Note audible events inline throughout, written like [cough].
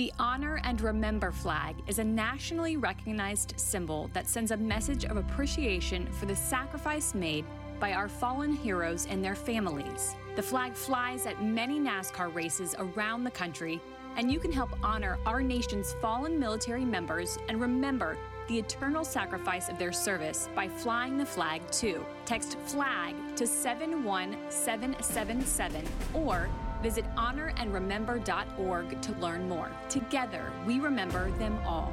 The Honor and Remember flag is a nationally recognized symbol that sends a message of appreciation for the sacrifice made by our fallen heroes and their families. The flag flies at many NASCAR races around the country, and you can help honor our nation's fallen military members and remember the eternal sacrifice of their service by flying the flag too. Text FLAG to 71777 or visit honorandremember.org to learn more. Together, we remember them all.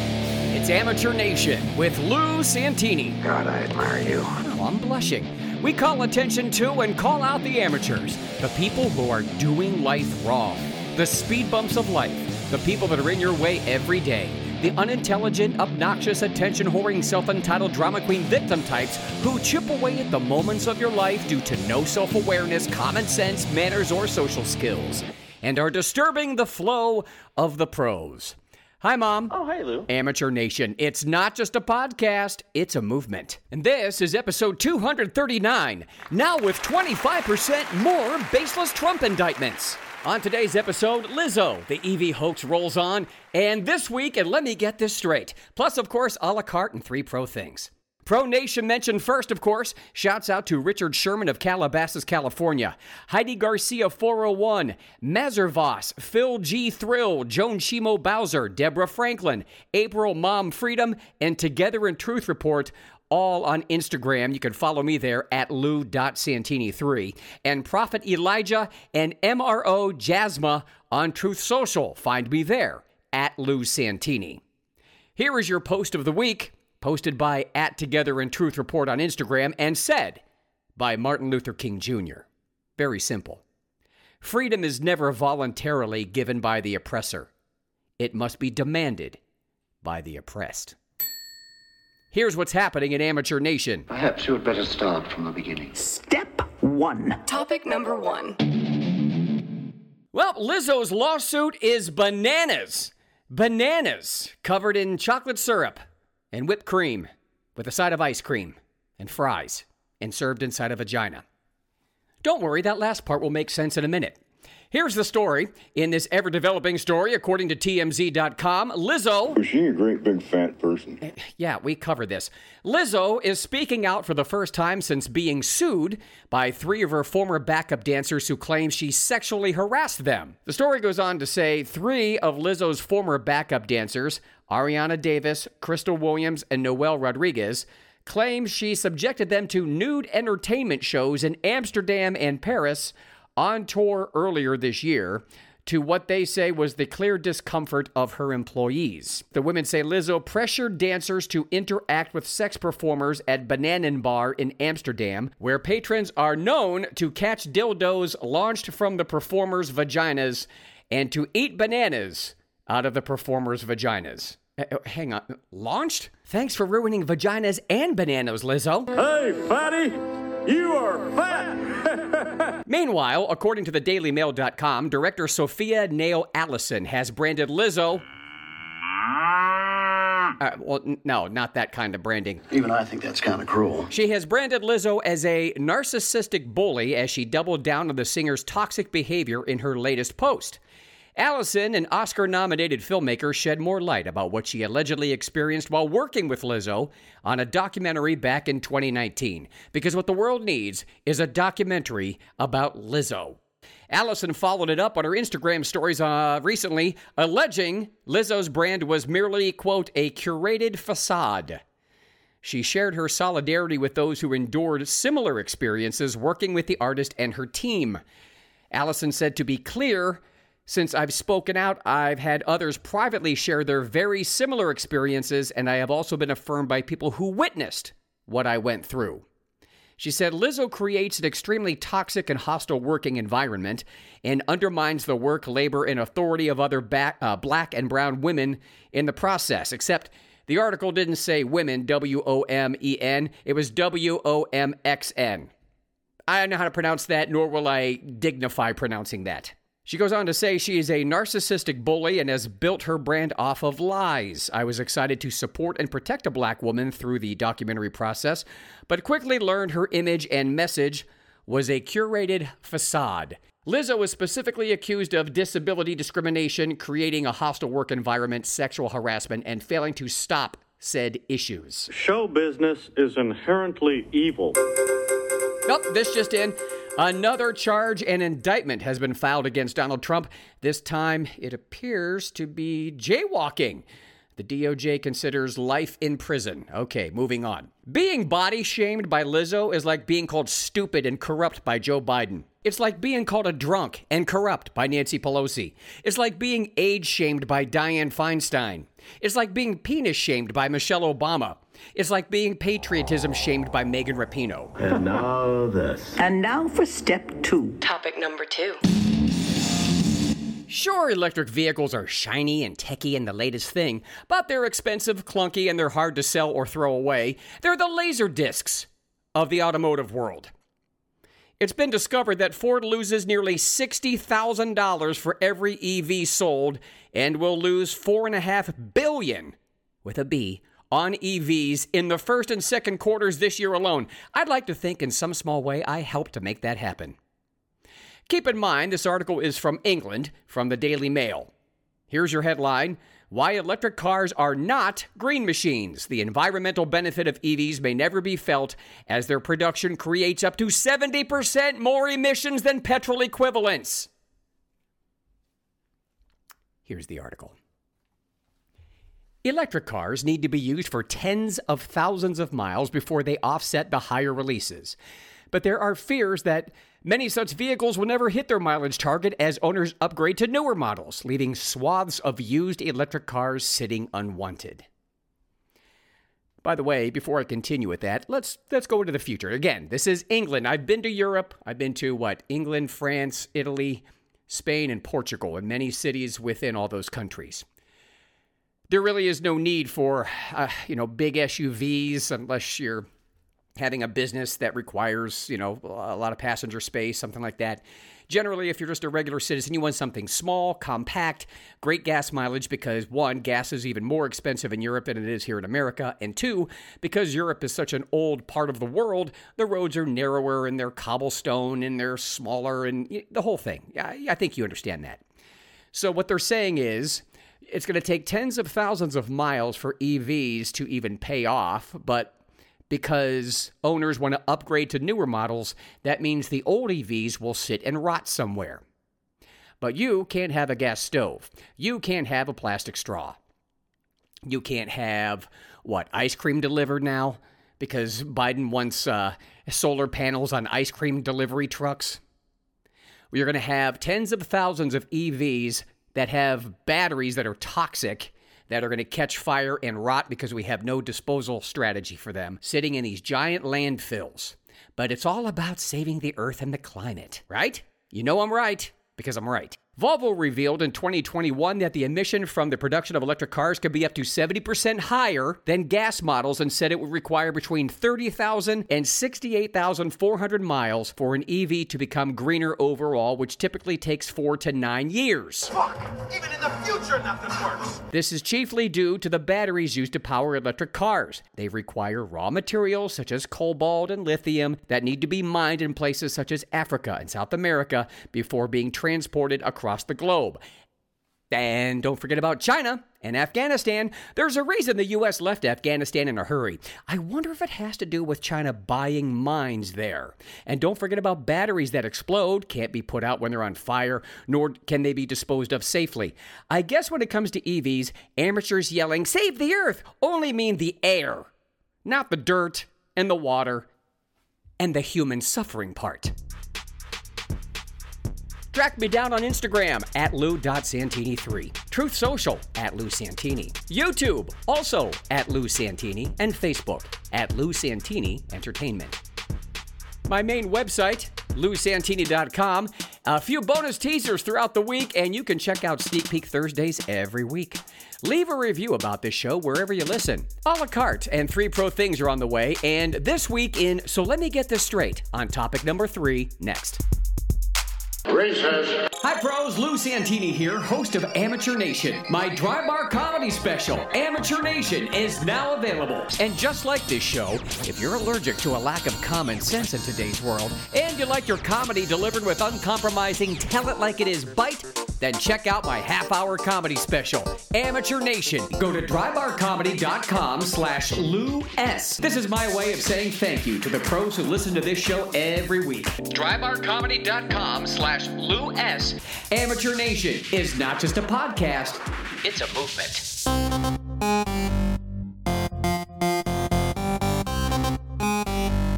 It's Amateur Nation with Lou Santini. God, I admire you. Oh, I'm blushing. We call attention to and call out the amateurs, the people who are doing life wrong, the speed bumps of life, the people that are in your way every day, the unintelligent, obnoxious, attention whoring, self entitled drama queen victim types who chip away at the moments of your life due to no self awareness, common sense, manners, or social skills, and are disturbing the flow of the pros. Hi, Mom. Oh, hey, Lou. Amateur Nation. It's not just a podcast, it's a movement. And this is episode 239, now with 25% more baseless Trump indictments. On today's episode, Lizzo, the EV hoax rolls on, and this week, and let me get this straight, plus, of course, a la carte and three pro things. Pro Nation mentioned first, of course. Shouts out to Richard Sherman of Calabasas, California, Heidi Garcia 401, Mazervos, Phil G. Thrill, Joan Shimo Bowser, Deborah Franklin, April Mom Freedom, and Together in Truth Report. All on Instagram. You can follow me there at lou.santini3. And Prophet Elijah and MRO Jasma on Truth Social. Find me there at Lou Santini. Here is your post of the week posted by at Together in Truth Report on Instagram, and said by Martin Luther King Jr. Very simple. Freedom is never voluntarily given by the oppressor, it must be demanded by the oppressed. Here's what's happening in Amateur Nation. Perhaps you had better start from the beginning. Step one. Topic number one. Well, Lizzo's lawsuit is bananas. Bananas covered in chocolate syrup and whipped cream with a side of ice cream and fries and served inside a vagina. Don't worry, that last part will make sense in a minute. Here's the story. In this ever developing story, according to TMZ.com, Lizzo. Was she a great big fat person? Eh, yeah, we cover this. Lizzo is speaking out for the first time since being sued by three of her former backup dancers who claim she sexually harassed them. The story goes on to say three of Lizzo's former backup dancers, Ariana Davis, Crystal Williams, and Noel Rodriguez, claims she subjected them to nude entertainment shows in Amsterdam and Paris on tour earlier this year to what they say was the clear discomfort of her employees. The women say Lizzo pressured dancers to interact with sex performers at Bananen Bar in Amsterdam, where patrons are known to catch dildos launched from the performers' vaginas and to eat bananas out of the performers' vaginas. Uh, uh, hang on, launched? Thanks for ruining vaginas and bananas, Lizzo. Hey, fatty, you are fat. [laughs] Meanwhile, according to the DailyMail.com, director Sophia Nahli Allison has branded Lizzo. Uh, well, n- no, not that kind of branding. Even I think that's kind of cruel. She has branded Lizzo as a narcissistic bully as she doubled down on the singer's toxic behavior in her latest post. Allison, an Oscar nominated filmmaker, shed more light about what she allegedly experienced while working with Lizzo on a documentary back in 2019. Because what the world needs is a documentary about Lizzo. Allison followed it up on her Instagram stories uh, recently, alleging Lizzo's brand was merely, quote, a curated facade. She shared her solidarity with those who endured similar experiences working with the artist and her team. Allison said, to be clear, since I've spoken out, I've had others privately share their very similar experiences, and I have also been affirmed by people who witnessed what I went through. She said Lizzo creates an extremely toxic and hostile working environment and undermines the work, labor, and authority of other back, uh, black and brown women in the process. Except the article didn't say women, W O M E N, it was W O M X N. I don't know how to pronounce that, nor will I dignify pronouncing that. She goes on to say she is a narcissistic bully and has built her brand off of lies. I was excited to support and protect a black woman through the documentary process, but quickly learned her image and message was a curated facade. Lizzo was specifically accused of disability discrimination, creating a hostile work environment, sexual harassment, and failing to stop said issues. Show business is inherently evil. Nope, this just in. Another charge and indictment has been filed against Donald Trump. This time, it appears to be jaywalking. The DOJ considers life in prison. Okay, moving on. Being body shamed by Lizzo is like being called stupid and corrupt by Joe Biden. It's like being called a drunk and corrupt by Nancy Pelosi. It's like being age shamed by Dianne Feinstein. It's like being penis shamed by Michelle Obama. It's like being patriotism shamed by Megan Rapinoe. And now this. And now for step two. Topic number two. Sure, electric vehicles are shiny and techy and the latest thing, but they're expensive, clunky, and they're hard to sell or throw away. They're the laser discs of the automotive world. It's been discovered that Ford loses nearly $60,000 for every EV sold and will lose 4.5 billion with a B on EVs in the first and second quarters this year alone. I'd like to think in some small way I helped to make that happen. Keep in mind, this article is from England, from the Daily Mail. Here's your headline Why Electric Cars Are Not Green Machines. The environmental benefit of EVs may never be felt as their production creates up to 70% more emissions than petrol equivalents. Here's the article. Electric cars need to be used for tens of thousands of miles before they offset the higher releases. But there are fears that many such vehicles will never hit their mileage target as owners upgrade to newer models, leaving swaths of used electric cars sitting unwanted. By the way, before I continue with that, let's let's go into the future. Again, this is England. I've been to Europe. I've been to what? England, France, Italy, Spain, and Portugal, and many cities within all those countries there really is no need for uh, you know big SUVs unless you're having a business that requires you know a lot of passenger space, something like that. Generally, if you're just a regular citizen, you want something small, compact, great gas mileage because one, gas is even more expensive in Europe than it is here in America, and two, because Europe is such an old part of the world, the roads are narrower and they're cobblestone and they're smaller and the whole thing. I, I think you understand that. So what they're saying is it's going to take tens of thousands of miles for EVs to even pay off, but because owners want to upgrade to newer models, that means the old EVs will sit and rot somewhere. But you can't have a gas stove. You can't have a plastic straw. You can't have, what, ice cream delivered now? Because Biden wants uh, solar panels on ice cream delivery trucks. You're going to have tens of thousands of EVs that have batteries that are toxic that are going to catch fire and rot because we have no disposal strategy for them sitting in these giant landfills. But it's all about saving the earth and the climate, right? You know I'm right because I'm right. Volvo revealed in 2021 that the emission from the production of electric cars could be up to 70% higher than gas models and said it would require between 30,000 and 68,400 miles for an EV to become greener overall, which typically takes four to nine years. Fuck! Even in the future, nothing works! This is chiefly due to the batteries used to power electric cars. They require raw materials such as cobalt and lithium that need to be mined in places such as Africa and South America before being transported across across the globe. And don't forget about China and Afghanistan. There's a reason the U.S. left Afghanistan in a hurry. I wonder if it has to do with China buying mines there. And don't forget about batteries that explode, can't be put out when they're on fire, nor can they be disposed of safely. I guess when it comes to EVs, amateurs yelling, Save the Earth, only mean the air, not the dirt and the water and the human suffering part. Track me down on Instagram at lou.santini3, Truth Social at Lou Santini, YouTube also at Lou Santini, and Facebook at Lou Santini Entertainment. My main website, lousantini.com. A few bonus teasers throughout the week, and you can check out Sneak Peek Thursdays every week. Leave a review about this show wherever you listen. A la carte and three pro things are on the way, and this week in So Let Me Get This Straight on topic number three next. Recess. Hi, pros. Lou Santini here, host of Amateur Nation. My dry bar comedy special, Amateur Nation, is now available. And just like this show, if you're allergic to a lack of common sense in today's world, and you like your comedy delivered with uncompromising tell it like it is bite, then check out my half-hour comedy special, Amateur Nation. Go to drybarcomedy.com slash Lou S. This is my way of saying thank you to the pros who listen to this show every week. Drybarcomedy.com slash Lou S. Amateur Nation is not just a podcast, it's a movement.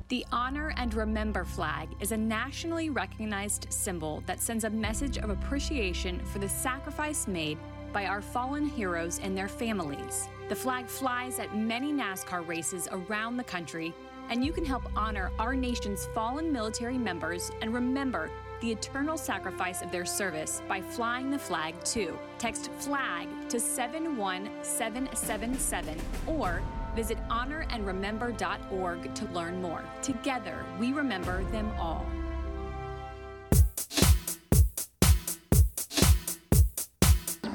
The Honor and Remember flag is a nationally recognized symbol that sends a message of appreciation for the sacrifice made by our fallen heroes and their families. The flag flies at many NASCAR races around the country, and you can help honor our nation's fallen military members and remember the eternal sacrifice of their service by flying the flag too. Text FLAG to 71777 or visit honorandremember.org to learn more. Together, we remember them all.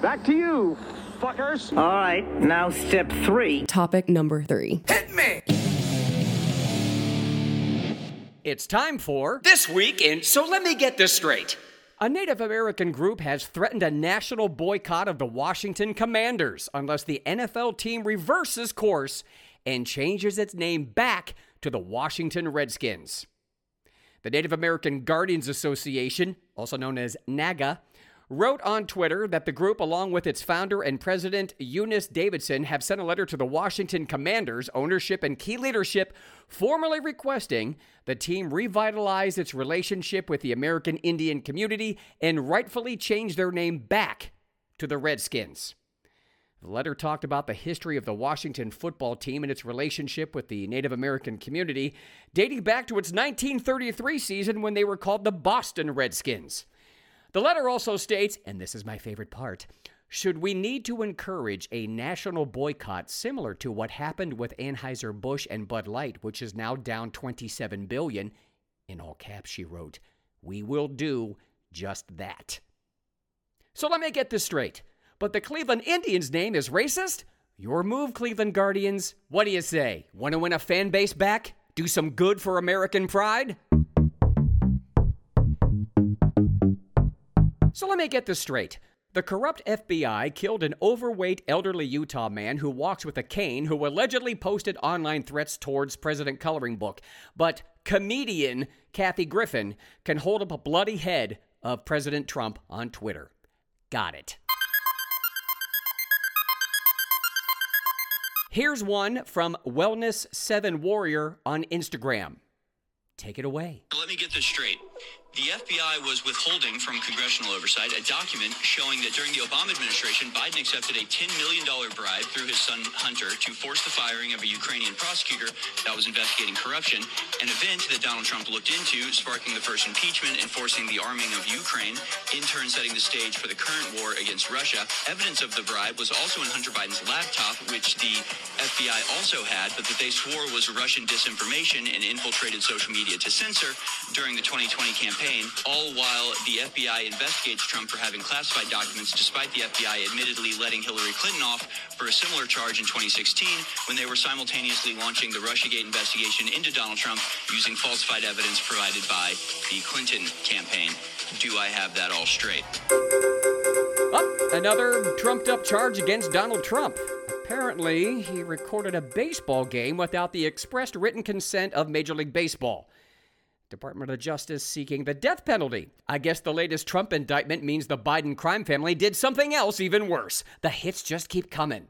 Back to you, fuckers. All right, now step three. Topic number three. It's time for This Week in So Let Me Get This Straight. A Native American group has threatened a national boycott of the Washington Commanders unless the NFL team reverses course and changes its name back to the Washington Redskins. The Native American Guardians Association, also known as NAGA, wrote on Twitter that the group, along with its founder and president, Eunice Davidson, have sent a letter to the Washington Commanders, ownership, and key leadership, formally requesting the team revitalize its relationship with the American Indian community and rightfully change their name back to the Redskins. The letter talked about the history of the Washington football team and its relationship with the Native American community, dating back to its 1933 season when they were called the Boston Redskins. The letter also states, and this is my favorite part, should we need to encourage a national boycott similar to what happened with Anheuser-Busch and Bud Light, which is now down 27 billion, in all caps she wrote, we will do just that. So let me get this straight. But the Cleveland Indians name is racist? Your move, Cleveland Guardians. What do you say? Want to win a fan base back? Do some good for American pride? So let me get this straight. The corrupt FBI killed an overweight elderly Utah man who walks with a cane who allegedly posted online threats towards President Coloring Book. But comedian Kathy Griffin can hold up a bloody head of President Trump on Twitter. Got it. Here's one from Wellness7 Warrior on Instagram. Take it away. Let me get this straight. The FBI was withholding from congressional oversight a document showing that during the Obama administration, Biden accepted a $10 million bribe through his son Hunter to force the firing of a Ukrainian prosecutor that was investigating corruption, an event that Donald Trump looked into, sparking the first impeachment and forcing the arming of Ukraine, in turn setting the stage for the current war against Russia. Evidence of the bribe was also in Hunter Biden's laptop, which the FBI also had, but that they swore was Russian disinformation and infiltrated social media to censor during the 2020 campaign, all while the FBI investigates Trump for having classified documents, despite the FBI admittedly letting Hillary Clinton off for a similar charge in 2016 when they were simultaneously launching the Russiagate investigation into Donald Trump using falsified evidence provided by the Clinton campaign. Do I have that all straight? Oh, another trumped up charge against Donald Trump. Apparently, he recorded a baseball game without the expressed written consent of Major League Baseball. Department of Justice seeking the death penalty. I guess the latest Trump indictment means the Biden crime family did something else even worse. The hits just keep coming.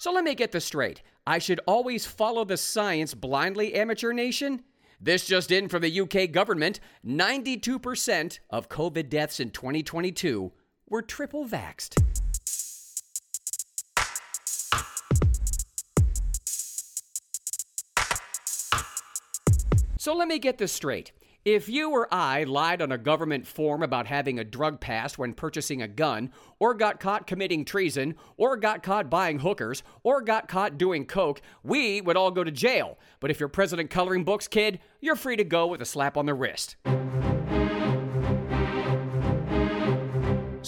So let me get this straight. I should always follow the science blindly, amateur nation? This just in from the UK government 92% of COVID deaths in 2022 were triple vaxed. So let me get this straight. If you or I lied on a government form about having a drug pass when purchasing a gun, or got caught committing treason, or got caught buying hookers, or got caught doing coke, we would all go to jail. But if you're President Coloring Books kid, you're free to go with a slap on the wrist.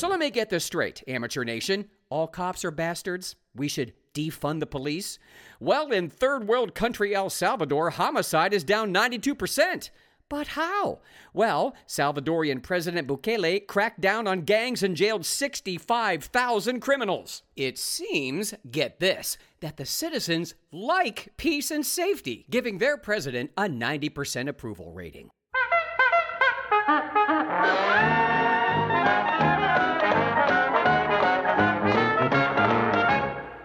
So let me get this straight, amateur nation. All cops are bastards. We should defund the police. Well, in third world country El Salvador, homicide is down 92%. But how? Well, Salvadorian President Bukele cracked down on gangs and jailed 65,000 criminals. It seems, get this, that the citizens like peace and safety, giving their president a 90% approval rating. [laughs]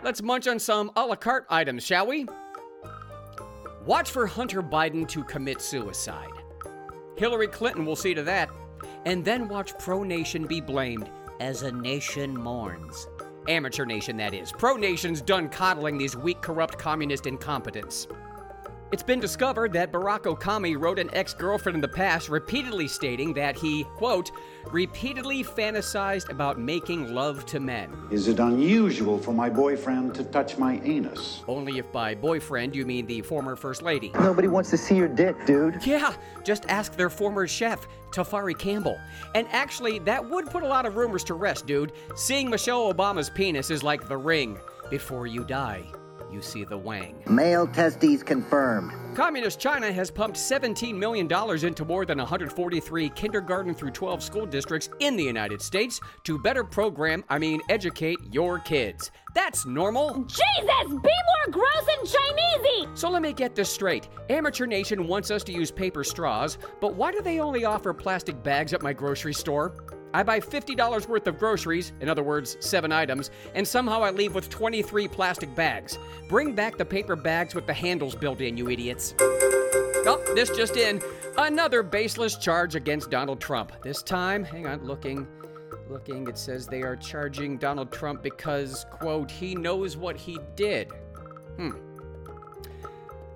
Let's munch on some a la carte items, shall we? Watch for Hunter Biden to commit suicide. Hillary Clinton will see to that. And then watch Pro Nation be blamed as a nation mourns. Amateur nation, that is. Pro Nation's done coddling these weak, corrupt communist incompetents. It's been discovered that Barack Obama wrote an ex girlfriend in the past repeatedly stating that he, quote, repeatedly fantasized about making love to men. Is it unusual for my boyfriend to touch my anus? Only if by boyfriend you mean the former First Lady. Nobody wants to see your dick, dude. Yeah, just ask their former chef, Tafari Campbell. And actually, that would put a lot of rumors to rest, dude. Seeing Michelle Obama's penis is like the ring. Before you die, you see the wang. Male testes confirmed. Communist China has pumped $17 million into more than 143 kindergarten through 12 school districts in the United States to better program, I mean, educate your kids. That's normal. Jesus, be more gross and Chinesey! So let me get this straight. Amateur Nation wants us to use paper straws, but why do they only offer plastic bags at my grocery store? I buy $50 worth of groceries, in other words, seven items, and somehow I leave with 23 plastic bags. Bring back the paper bags with the handles built in, you idiots. Oh, this just in. Another baseless charge against Donald Trump. This time, hang on, looking, looking, it says they are charging Donald Trump because, quote, he knows what he did. Hmm.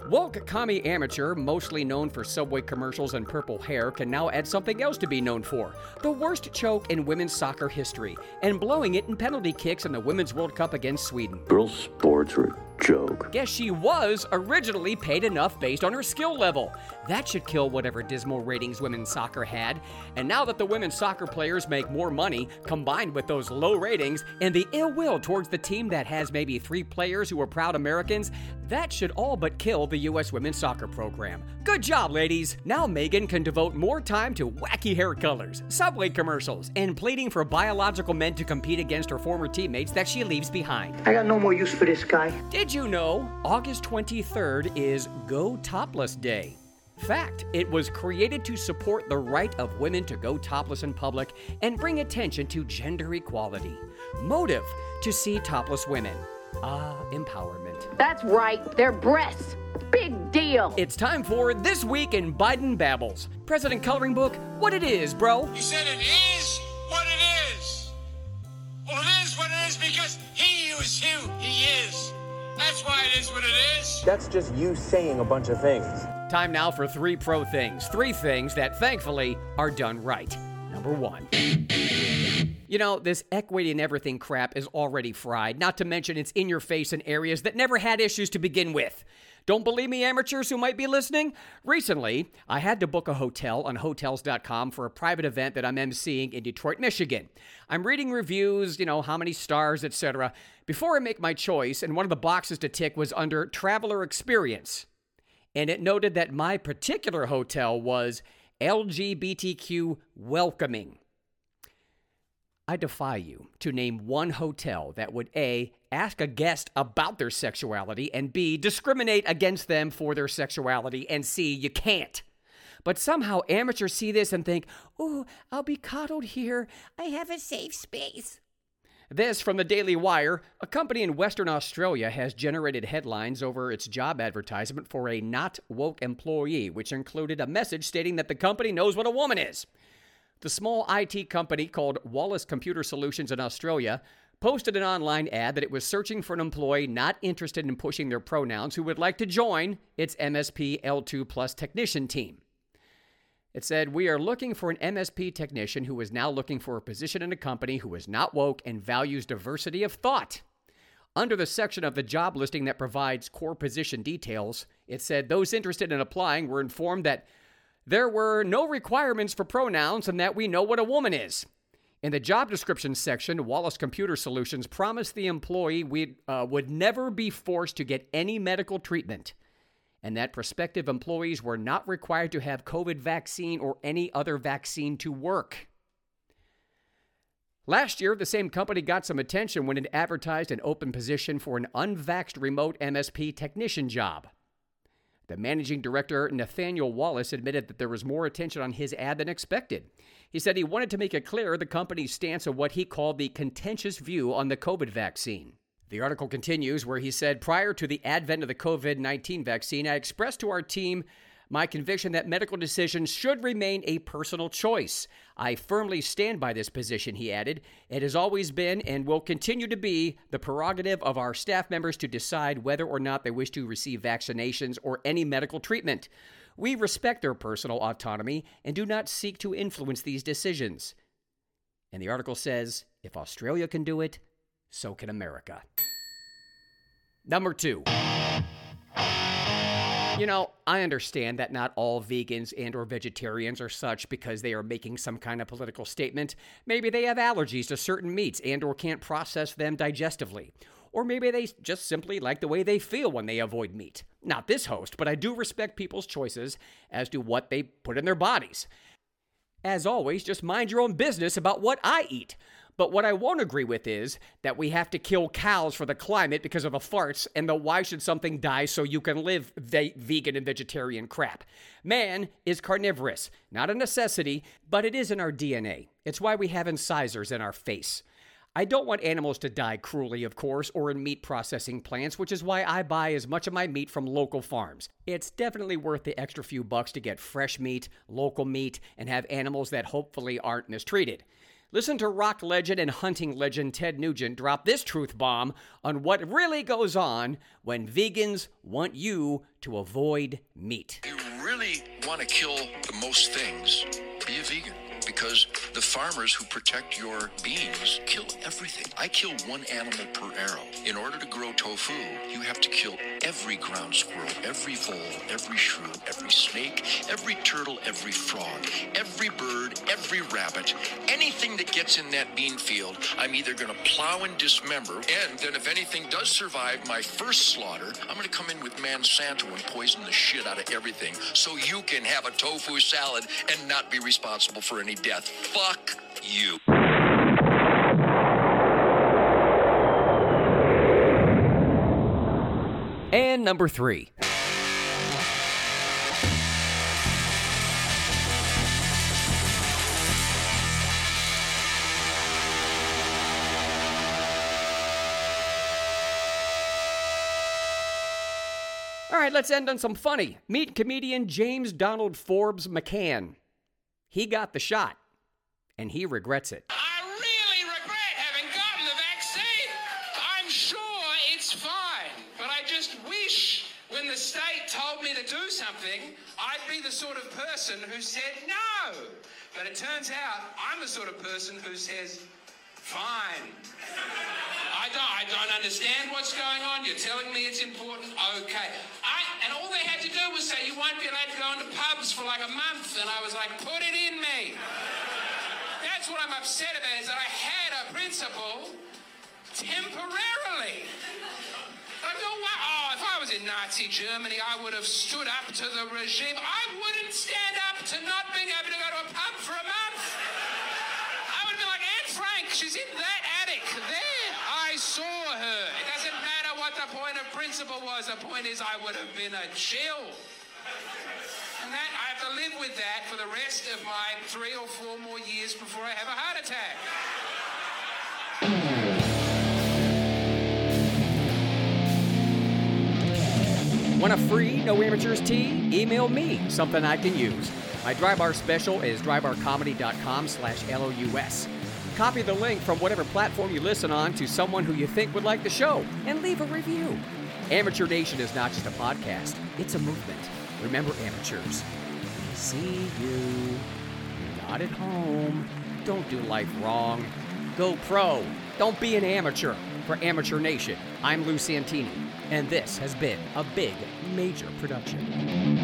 Woke Kami Amateur, mostly known for Subway commercials and purple hair, can now add something else to be known for the worst choke in women's soccer history, and blowing it in penalty kicks in the Women's World Cup against Sweden. Girls' sports are joke. Guess she was originally paid enough based on her skill level. That should kill whatever dismal ratings women's soccer had. And now that the women's soccer players make more money, combined with those low ratings and the ill will towards the team that has maybe three players who are proud Americans, that should all but kill the U.S. women's soccer program. Good job, ladies! Now Megan can devote more time to wacky hair colors, subway commercials, and pleading for biological men to compete against her former teammates that she leaves behind. I got no more use for this guy. Did you know August 23rd is Go Topless Day? Fact, it was created to support the right of women to go topless in public and bring attention to gender equality. Motive, to see topless women. Ah, empowerment. That's right, they're breasts. Big deal. It's time for This Week in Biden Babbles. President Coloring Book, what it is, bro. You said it is what it is. Well, it is what it is because he is who he is. That's why it is what it is. That's just you saying a bunch of things. Time now for three pro things. Three things that thankfully are done right. Number one. You know, this equity and everything crap is already fried, not to mention it's in your face in areas that never had issues to begin with. Don't believe me, amateurs who might be listening? Recently, I had to book a hotel on Hotels.com for a private event that I'm emceeing in Detroit, Michigan. I'm reading reviews, you know, how many stars, etc., before I make my choice, and one of the boxes to tick was under Traveler Experience. And it noted that my particular hotel was LGBTQ welcoming. I defy you to name one hotel that would A, ask a guest about their sexuality, and B, discriminate against them for their sexuality, and C, you can't. But somehow amateurs see this and think, oh, I'll be coddled here. I have a safe space. This from the Daily Wire. A company in Western Australia has generated headlines over its job advertisement for a not woke employee, which included a message stating that the company knows what a woman is. The small IT company called Wallace Computer Solutions in Australia posted an online ad that it was searching for an employee not interested in pushing their pronouns who would like to join its MSP L2 Plus technician team. It said, We are looking for an MSP technician who is now looking for a position in a company who is not woke and values diversity of thought. Under the section of the job listing that provides core position details, it said those interested in applying were informed that there were no requirements for pronouns and that we know what a woman is. In the job description section, Wallace Computer Solutions promised the employee we uh, would never be forced to get any medical treatment and that prospective employees were not required to have COVID vaccine or any other vaccine to work. Last year, the same company got some attention when it advertised an open position for an unvaxxed remote MSP technician job. The managing director, Nathaniel Wallace, admitted that there was more attention on his ad than expected. He said he wanted to make it clear the company's stance on what he called the contentious view on the COVID vaccine. The article continues where he said, Prior to the advent of the COVID 19 vaccine, I expressed to our team my conviction that medical decisions should remain a personal choice. I firmly stand by this position, he added. It has always been and will continue to be the prerogative of our staff members to decide whether or not they wish to receive vaccinations or any medical treatment. We respect their personal autonomy and do not seek to influence these decisions. And the article says if Australia can do it, so can America. Number two. You know, I understand that not all vegans and or vegetarians are such because they are making some kind of political statement. Maybe they have allergies to certain meats and or can't process them digestively. Or maybe they just simply like the way they feel when they avoid meat. Not this host, but I do respect people's choices as to what they put in their bodies. As always, just mind your own business about what I eat. But what I won't agree with is that we have to kill cows for the climate because of the farts and the why should something die so you can live ve- vegan and vegetarian crap. Man is carnivorous, not a necessity, but it is in our DNA. It's why we have incisors in our face. I don't want animals to die cruelly, of course, or in meat processing plants, which is why I buy as much of my meat from local farms. It's definitely worth the extra few bucks to get fresh meat, local meat, and have animals that hopefully aren't mistreated. Listen to rock legend and hunting legend Ted Nugent drop this truth bomb on what really goes on when vegans want you to avoid meat. You really want to kill the most things, be a vegan because the farmers who protect your beans kill everything. I kill one animal per arrow. In order to grow tofu, you have to kill every ground squirrel, every vole, every shrew, every snake, every turtle, every frog, every bird, every rabbit, anything that gets in that bean field, I'm either going to plow and dismember, and then if anything does survive my first slaughter, I'm going to come in with Monsanto and poison the shit out of everything so you can have a tofu salad and not be responsible for any death. Fuck you. And number three. All right, let's end on some funny. Meet comedian James Donald Forbes McCann. He got the shot, and he regrets it. I really regret having gotten the vaccine. I'm sure it's fine, but I just wish when the state told me to do something, I'd be the sort of person who said no. But it turns out I'm the sort of person who says, fine. I don't, I don't understand what's going on. You're telling me it's important. Okay. I, and all they had to do was say, you won't be allowed to go into pubs for like a month. And I was like, put it in me. That's what I'm upset about, is that I had a principle temporarily. I don't oh, if I was in Nazi Germany, I would have stood up to the regime. I wouldn't stand up to not being able to go to a pub for a month. I would have been like, Anne Frank, she's in that attic there. I saw her. It doesn't matter what the point of principle was. The point is, I would have been a chill. And that, I have to live with that for the rest of my three or four more years before I have a heart attack. Want a free No Amateurs tee? Email me, something I can use. My Drybar special is drybarcomedy.com slash LOUS. Copy the link from whatever platform you listen on to someone who you think would like the show and leave a review. Amateur Nation is not just a podcast, it's a movement. Remember, amateurs, we see you. You're not at home. Don't do life wrong. Go pro. Don't be an amateur. For Amateur Nation, I'm Lou Santini, and this has been a big, major production.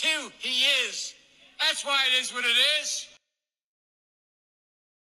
Who he is. That's why it is what it is.